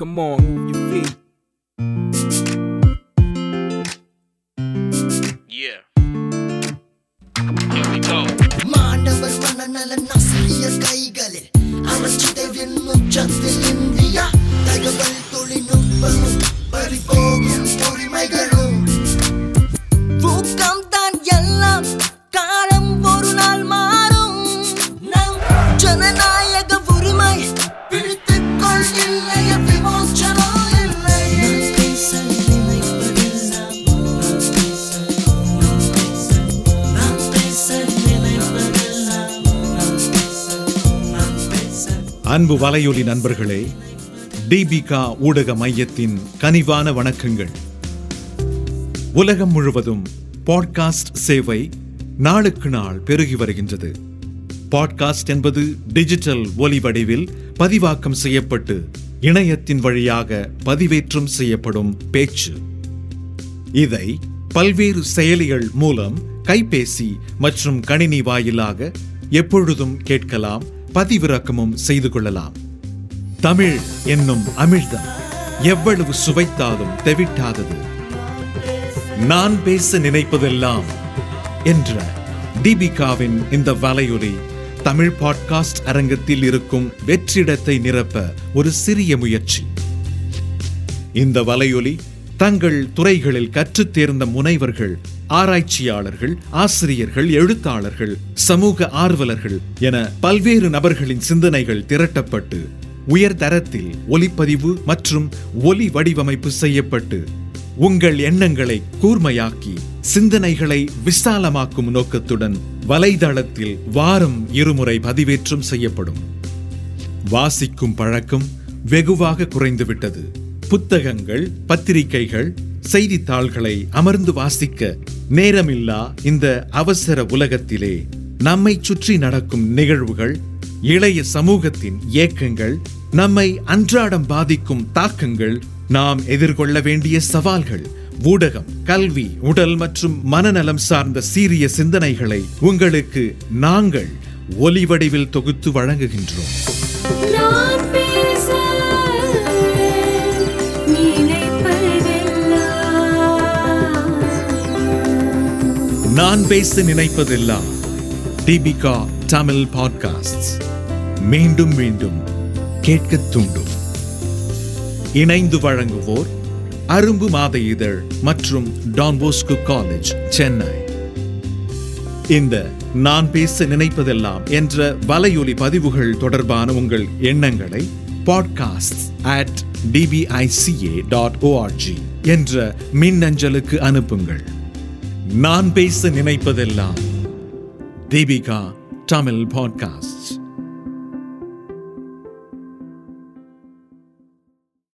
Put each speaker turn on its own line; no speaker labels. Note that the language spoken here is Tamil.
Come on, move your feet.
Yeah. Here we go.
மாண்டவர் மனநலன் ஆசிரியர் கைகளில் அமைச்சிதவின் உச்சத்தில் இந்தியா தகவல் தொழில்நுட்பமும்
அன்பு வலையொலி நண்பர்களே டிபிகா ஊடக மையத்தின் கனிவான வணக்கங்கள். உலகம் முழுவதும் பாட்காஸ்ட் சேவை நாளுக்கு நாள் பெருகி வருகின்றது. பாட்காஸ்ட் என்பது டிஜிட்டல் ஒலி வடிவில் பதிவாக்கம் செய்யப்பட்டு இணையத்தின் வழியாக பதிவேற்றம் செய்யப்படும் பேச்சு. இதை பல்வேறு செயலிகள் மூலம் கைபேசி மற்றும் கணினி வாயிலாக எப்பொழுதும் கேட்கலாம். பதிவிறக்கமும் செய்து கொள்ளலாம். தமிழ் என்னும் அமிழ்தம் எவ்வளவு சுவைத்தாலும் தெவிட்டாதது. நான் பேச நினைப்பதெல்லாம் என்ற தீபிகாவின் இந்த வலையொலி தமிழ் பாட்காஸ்ட் அரங்கத்தில் இருக்கும் வெற்றிடத்தை நிரப்ப ஒரு சிறிய முயற்சி. இந்த வலையொலி தங்கள் துறைகளில் கற்றுத் தேர்ந்த முனைவர்கள் ஆராய்ச்சியாளர்கள் ஆசிரியர்கள் எழுத்தாளர்கள் சமூக ஆர்வலர்கள் என பல்வேறு நபர்களின் சிந்தனைகள் திரட்டப்பட்டு உயர் தரத்தில் ஒலிப்பதிவு மற்றும் ஒலி வடிவமைப்பு செய்யப்பட்டு உங்கள் எண்ணங்களை கூர்மையாக்கி சிந்தனைகளை விசாலமாக்கும் நோக்கத்துடன் வலைதளத்தில் வாரம் இருமுறை பதிவேற்றம் செய்யப்படும். வாசிக்கும் பழக்கம் வெகுவாக குறைந்துவிட்டது. புத்தகங்கள் பத்திரிகைகள் செய்தித்தாள்களை அமர்ந்து வாசிக்க நேரமில்லா இந்த அவசர உலகத்திலே நம்மை சுற்றி நடக்கும் நிகழ்வுகள் இளைய சமூகத்தின் இயக்கங்கள் நம்மை அன்றாடம் பாதிக்கும் தாக்கங்கள் நாம் எதிர்கொள்ள வேண்டிய சவால்கள் ஊடகம் கல்வி உடல் மற்றும் மனநலம் சார்ந்த சீரிய சிந்தனைகளை உங்களுக்கு நாங்கள் ஒலி வடிவில் தொகுத்து வழங்குகின்றோம்.
நான் பேச நினைப்பதெல்லாம்
டிபிகா தமிழ் பாட்காஸ்ட் மீண்டும் மீண்டும் கேட்கத் தூண்டும். இணைந்து வழங்குவோர் அரும்பு மாத இதழ் மற்றும் டான்போஸ்கோ காலேஜ் சென்னை. இந்த நான் பேச நினைப்பதெல்லாம் என்ற வலையொலி பதிவுகள் தொடர்பான உங்கள் எண்ணங்களை podcast at DPICA dot ORG என்ற மின்னஞ்சலுக்கு அனுப்புங்கள். நான் பேச நினைப்பதெல்லாம் தீபிகா தமிழ் பாட்காஸ்ட்.